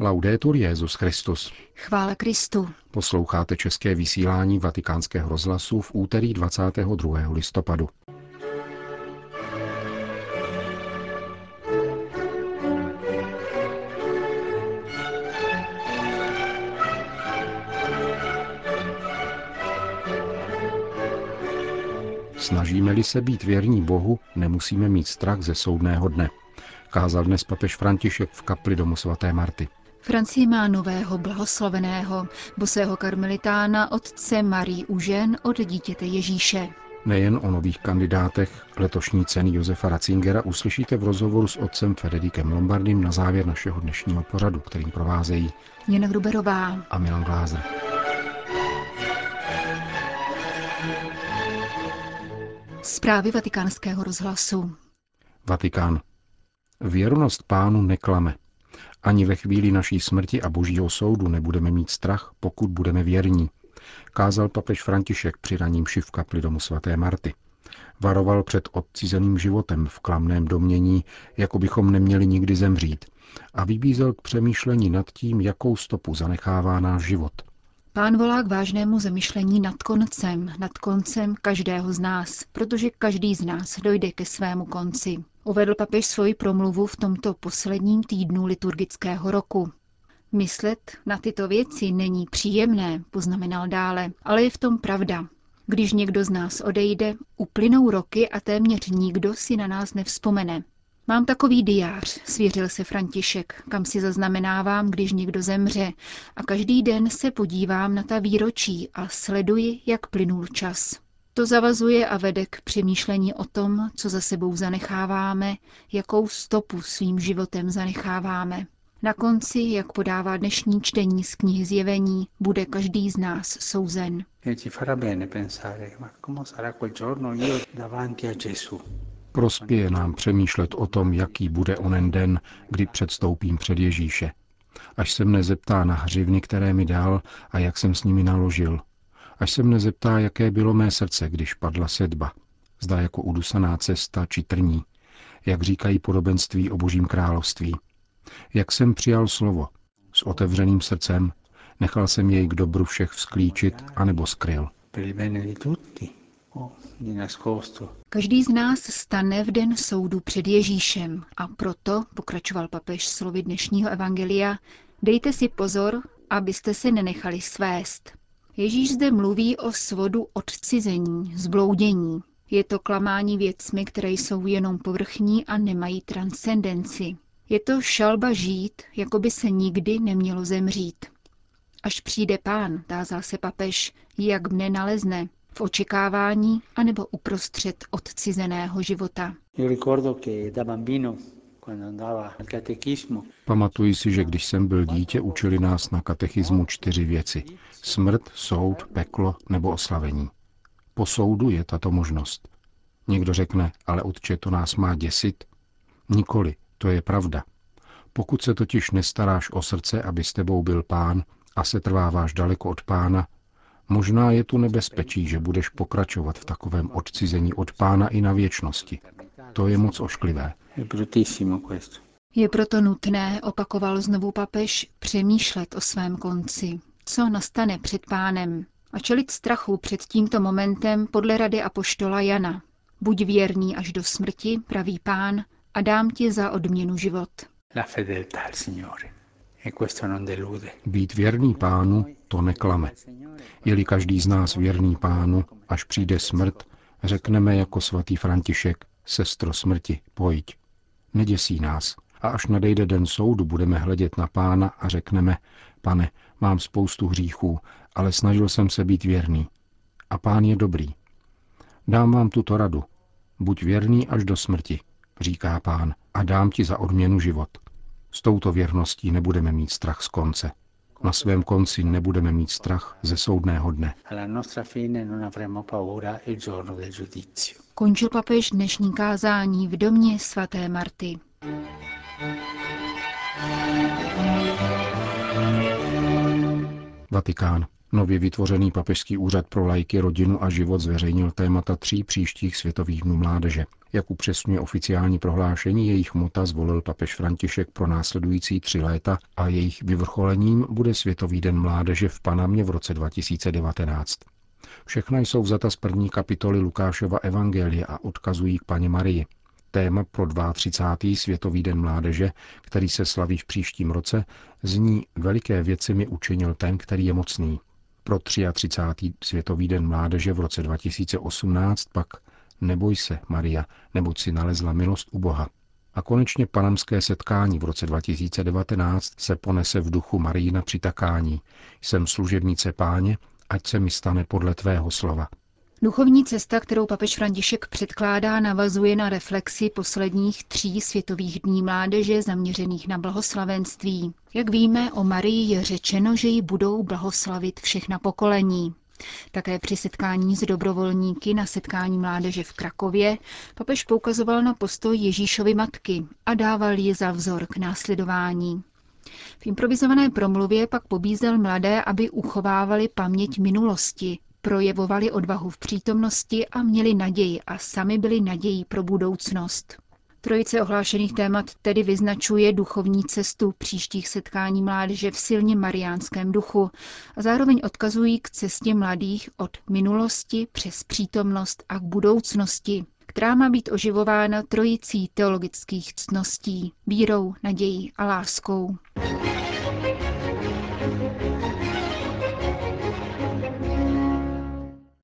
Laudetur Jezus Christus. Chvála Kristu. Posloucháte české vysílání Vatikánského rozhlasu v úterý 22. listopadu. Snažíme-li se být věrní Bohu, nemusíme mít strach ze soudného dne. Kázal dnes papež František v kapli domu svaté Marty. Francie má nového blahoslaveného, bosého karmelitána otce Marí Užen od dítěte Ježíše. Nejen o nových kandidátech letošní ceny Josefa Ratzingera uslyšíte v rozhovoru s otcem Federikem Lombardem na závěr našeho dnešního pořadu, kterým provázejí Jana Gruberová a Milan Glázer. Zprávy vatikánského rozhlasu. Vatikán. Věrnost pánu neklame. Ani ve chvíli naší smrti a božího soudu nebudeme mít strach, pokud budeme věrní, kázal papež František při raním v kapli domu svaté Marty. Varoval před odcizeným životem v klamném domění, jako bychom neměli nikdy zemřít, a vybízel k přemýšlení nad tím, jakou stopu zanechává náš život. Pán volá k vážnému zamyšlení nad koncem, nad koncem každého z nás, protože každý z nás dojde ke svému konci. Uvedl papež svoji promluvu v tomto posledním týdnu liturgického roku. Myslet na tyto věci není příjemné, poznamenal dále, ale je v tom pravda. Když někdo z nás odejde, uplynou roky a téměř nikdo si na nás nevzpomene. Mám takový diář, svěřil se František, kam si zaznamenávám, když někdo zemře a každý den se podívám na ta výročí a sleduji, jak plynul čas. To zavazuje a vede k přemýšlení o tom, co za sebou zanecháváme, jakou stopu svým životem zanecháváme. Na konci, jak podává dnešní čtení z knihy Zjevení, bude každý z nás souzen. Prospěje nám přemýšlet o tom, jaký bude onen den, kdy předstoupím před Ježíše. Až se mne zeptá na hřivny, které mi dal a jak jsem s nimi naložil. Až se mne zeptá, jaké bylo mé srdce, když padla sedba. Zda jako udusaná cesta či trní. Jak říkají podobenství o božím království. Jak jsem přijal slovo. S otevřeným srdcem. Nechal jsem jej k dobru všech vzklíčit, anebo skryl. Každý z nás stane v den soudu před Ježíšem a proto, pokračoval papež slovy dnešního evangelia, dejte si pozor, abyste se nenechali svést. Ježíš zde mluví o svodu odcizení, zbloudění. Je to klamání věcmi, které jsou jenom povrchní a nemají transcendenci. Je to šalba žít, jako by se nikdy nemělo zemřít. Až přijde pán, tázá se papež, jak mne nalezne, v očekávání anebo uprostřed odcizeného života. Pamatuji si, že když jsem byl dítě, učili nás na katechismu čtyři věci. Smrt, soud, peklo nebo oslavení. Po soudu je tato možnost. Někdo řekne, ale otče, to nás má děsit. Nikoli, to je pravda. Pokud se totiž nestaráš o srdce, aby s tebou byl pán a se trváváš daleko od pána, možná je tu nebezpečí, že budeš pokračovat v takovém odcizení od pána i na věčnosti. To je moc ošklivé. Je proto nutné, opakoval znovu papež, přemýšlet o svém konci. Co nastane před pánem? A čelit strachu před tímto momentem podle rady apoštola Jana. Buď věrný až do smrti, pravý pán, a dám ti za odměnu život. E Být věrný pánu, to neklame. Je-li každý z nás věrný pánu, až přijde smrt, řekneme jako svatý František, sestro smrti, pojď. Neděsí nás. A až nadejde den soudu, budeme hledět na pána a řekneme, pane, mám spoustu hříchů, ale snažil jsem se být věrný. A pán je dobrý. Dám vám tuto radu. Buď věrný až do smrti, říká pán, a dám ti za odměnu život. S touto věrností nebudeme mít strach z konce. Na svém konci nebudeme mít strach ze soudného dne. Končil papež dnešní kázání v domě svaté Marty. Vatikán. Nově vytvořený papežský úřad pro lajky, rodinu a život zveřejnil témata tří příštích světových dnů mládeže. Jak upřesňuje oficiální prohlášení, jejich mota zvolil papež František pro následující tři léta a jejich vyvrcholením bude Světový den mládeže v Panamě v roce 2019. Všechna jsou vzata z první kapitoly Lukáševa Evangelia a odkazují k paně Marii. Téma pro 32. Světový den mládeže, který se slaví v příštím roce, zní Veliké věci mi učinil ten, který je mocný. Pro 33. Světový den mládeže v roce 2018 pak Neboj se, Maria, neboť si nalezla milost u Boha. A konečně panamské setkání v roce 2019 se ponese v duchu Marína přitakání. Jsem služebnice páně, ať se mi stane podle tvého slova. Duchovní cesta, kterou papež František předkládá, navazuje na reflexi posledních tří světových dní mládeže zaměřených na blahoslavenství. Jak víme, o Marii je řečeno, že ji budou blahoslavit všechna pokolení. Také při setkání s dobrovolníky na setkání mládeže v Krakově papež poukazoval na postoj Ježíšovy matky a dával ji za vzor k následování. V improvizované promluvě pak pobízel mladé, aby uchovávali paměť minulosti, projevovali odvahu v přítomnosti a měli naději a sami byli nadějí pro budoucnost. Trojice ohlášených témat tedy vyznačuje duchovní cestu příštích setkání mládeže v silně mariánském duchu a zároveň odkazují k cestě mladých od minulosti přes přítomnost a k budoucnosti, která má být oživována trojicí teologických cností, vírou, nadějí a láskou.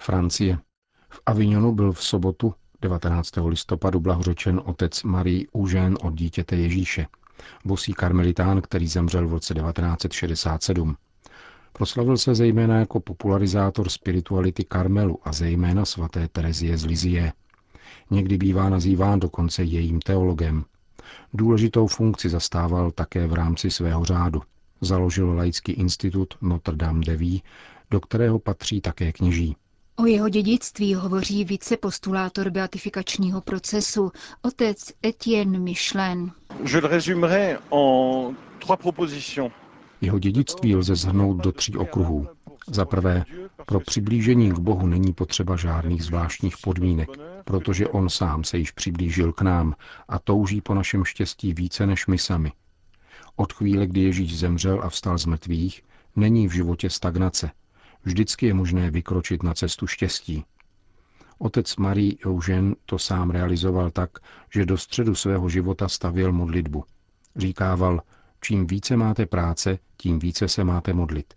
Francie. V Avignonu byl v sobotu 19. listopadu blahořečen otec Marie Užen od dítěte Ježíše, bosý karmelitán, který zemřel v roce 1967. Proslavil se zejména jako popularizátor spirituality Karmelu a zejména svaté Terezie z Lizie. Někdy bývá nazýván dokonce jejím teologem. Důležitou funkci zastával také v rámci svého řádu. Založil laický institut Notre Dame de Vie, do kterého patří také kněží. O jeho dědictví hovoří vicepostulátor beatifikačního procesu, otec Etienne Michelin. Je le résumerai en trois propositions. Jeho dědictví lze zhrnout do tří okruhů. Za prvé, pro přiblížení k Bohu není potřeba žádných zvláštních podmínek, protože On sám se již přiblížil k nám a touží po našem štěstí více než my sami. Od chvíle, kdy Ježíš zemřel a vstal z mrtvých, není v životě stagnace – Vždycky je možné vykročit na cestu štěstí. Otec Marie Eugen to sám realizoval tak, že do středu svého života stavěl modlitbu. Říkával, čím více máte práce, tím více se máte modlit.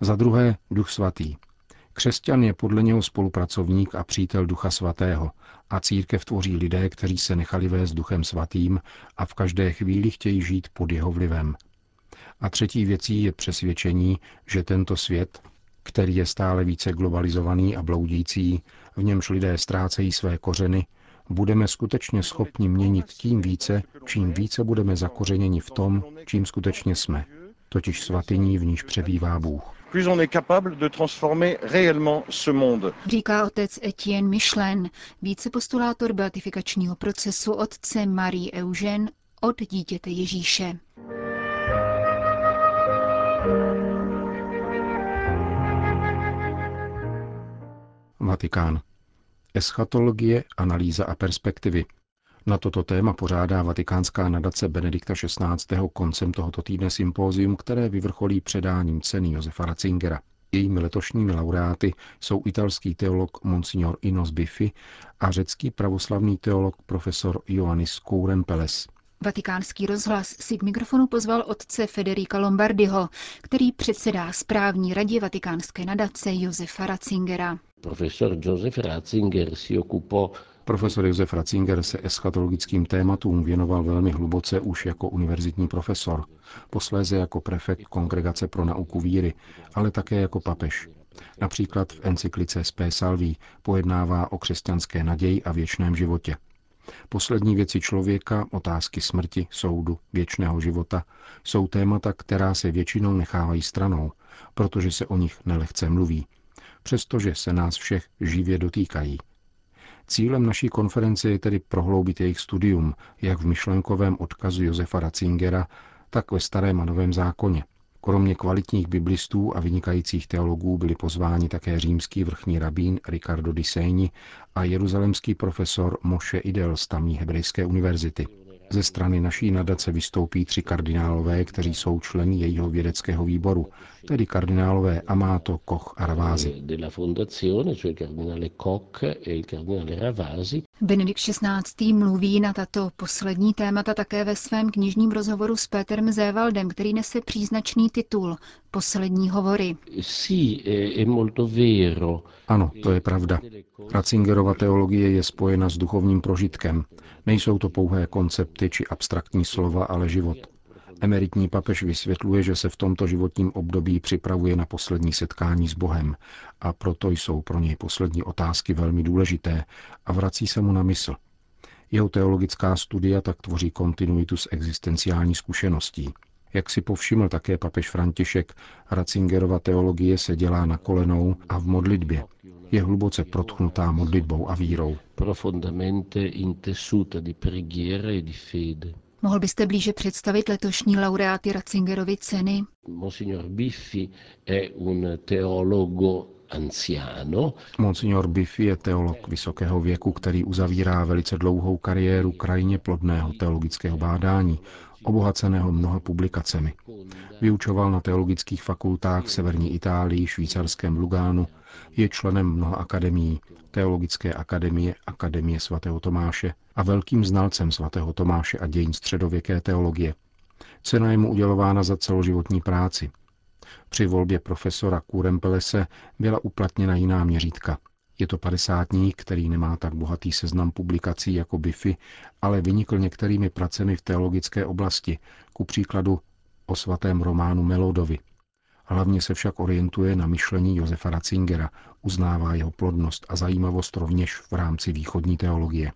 Za druhé, duch svatý. Křesťan je podle něho spolupracovník a přítel ducha svatého a církev tvoří lidé, kteří se nechali vést duchem svatým a v každé chvíli chtějí žít pod jeho vlivem. A třetí věcí je přesvědčení, že tento svět, který je stále více globalizovaný a bloudící, v němž lidé ztrácejí své kořeny, budeme skutečně schopni měnit tím více, čím více budeme zakořeněni v tom, čím skutečně jsme, totiž svatyní, v níž přebývá Bůh. Říká otec Etienne Michelin, vícepostulátor beatifikačního procesu otce Marie Eugen od dítěte Ježíše. Vatikán. Eschatologie, analýza a perspektivy. Na toto téma pořádá vatikánská nadace Benedikta XVI. koncem tohoto týdne sympózium, které vyvrcholí předáním ceny Josefa Ratzingera. Jejími letošními laureáty jsou italský teolog Monsignor Inos Biffi a řecký pravoslavný teolog profesor Ioannis Kourempeles. Vatikánský rozhlas si k mikrofonu pozval otce Federica Lombardiho, který předsedá správní radě vatikánské nadace Josefa Ratzingera. Profesor Josef Ratzinger si ocupo Profesor Josef Ratzinger se eschatologickým tématům věnoval velmi hluboce už jako univerzitní profesor, posléze jako prefekt Kongregace pro nauku víry, ale také jako papež. Například v encyklice Spé Salví pojednává o křesťanské naději a věčném životě. Poslední věci člověka, otázky smrti, soudu, věčného života, jsou témata, která se většinou nechávají stranou, protože se o nich nelehce mluví, přestože se nás všech živě dotýkají. Cílem naší konference je tedy prohloubit jejich studium, jak v myšlenkovém odkazu Josefa Ratzingera, tak ve starém a novém zákoně, Kromě kvalitních biblistů a vynikajících teologů byli pozváni také římský vrchní rabín Ricardo di Segni a jeruzalemský profesor Moshe Idel z tamní hebrejské univerzity. Ze strany naší nadace vystoupí tři kardinálové, kteří jsou členy jejího vědeckého výboru, tedy kardinálové Amato, Koch a Ravázi. Benedikt XVI. mluví na tato poslední témata také ve svém knižním rozhovoru s Petrem Zévaldem, který nese příznačný titul Poslední hovory. Ano, to je pravda. Ratzingerova teologie je spojena s duchovním prožitkem. Nejsou to pouhé koncepty či abstraktní slova, ale život. Emeritní papež vysvětluje, že se v tomto životním období připravuje na poslední setkání s Bohem a proto jsou pro něj poslední otázky velmi důležité a vrací se mu na mysl. Jeho teologická studia tak tvoří kontinuitu s existenciální zkušeností. Jak si povšiml také papež František, Ratzingerova teologie se dělá na kolenou a v modlitbě. Je hluboce protchnutá modlitbou a vírou. Profondamente intessuta di preghiera e di fede. Mohl byste blíže představit letošní laureáty Ratzingerovy ceny? Monsignor Biffi è un teologo anziano. Monsignor Biffi je teolog vysokého věku, který uzavírá velice dlouhou kariéru krajně plodného teologického bádání, obohaceného mnoha publikacemi. Vyučoval na teologických fakultách v severní Itálii, švýcarském Lugánu, je členem mnoha akademií, Teologické akademie, Akademie svatého Tomáše a velkým znalcem svatého Tomáše a dějin středověké teologie. Cena je mu udělována za celoživotní práci. Při volbě profesora Kurempelese byla uplatněna jiná měřítka. Je to padesátník, který nemá tak bohatý seznam publikací jako Biffy, ale vynikl některými pracemi v teologické oblasti, ku příkladu o svatém románu Melodovi. Hlavně se však orientuje na myšlení Josefa Ratzingera, uznává jeho plodnost a zajímavost rovněž v rámci východní teologie.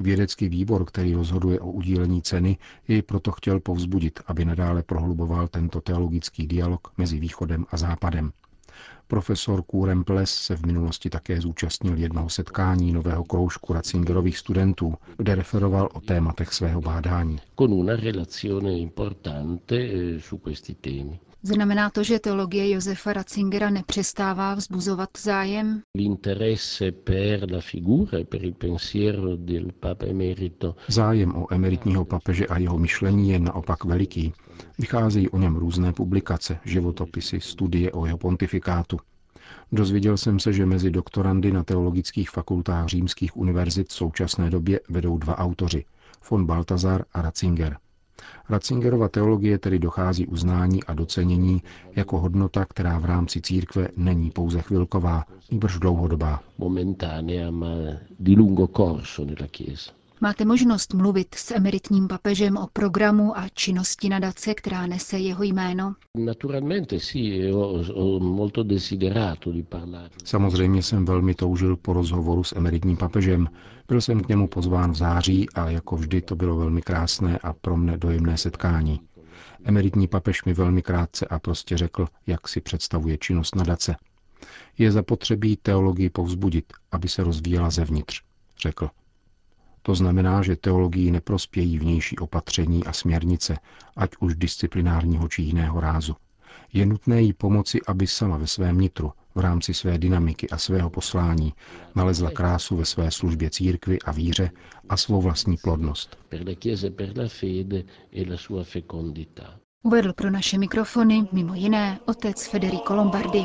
Vědecký výbor, který rozhoduje o udílení ceny, jej proto chtěl povzbudit, aby nadále prohluboval tento teologický dialog mezi východem a západem. Profesor Kuremples se v minulosti také zúčastnil jednoho setkání nového kroužku Ratzingerových studentů, kde referoval o tématech svého bádání. Con una relazione importante eh, su questi temi. Znamená to, že teologie Josefa Ratzingera nepřestává vzbuzovat zájem? Zájem o emeritního papeže a jeho myšlení je naopak veliký. Vycházejí o něm různé publikace, životopisy, studie o jeho pontifikátu. Dozvěděl jsem se, že mezi doktorandy na teologických fakultách římských univerzit v současné době vedou dva autoři, von Baltazar a Ratzinger – Ratzingerova teologie tedy dochází uznání a docenění jako hodnota, která v rámci církve není pouze chvilková, nýbrž dlouhodobá. Momentanea, ma di lungo corso nella Chiesa. Máte možnost mluvit s emeritním papežem o programu a činnosti nadace, která nese jeho jméno? Samozřejmě jsem velmi toužil po rozhovoru s emeritním papežem. Byl jsem k němu pozván v září a jako vždy to bylo velmi krásné a pro mne dojemné setkání. Emeritní papež mi velmi krátce a prostě řekl, jak si představuje činnost nadace. Je zapotřebí teologii povzbudit, aby se rozvíjela zevnitř, řekl. To znamená, že teologii neprospějí vnější opatření a směrnice, ať už disciplinárního či jiného rázu. Je nutné jí pomoci, aby sama ve svém nitru, v rámci své dynamiky a svého poslání, nalezla krásu ve své službě církvy a víře a svou vlastní plodnost. Uvedl pro naše mikrofony mimo jiné otec Federico Lombardi.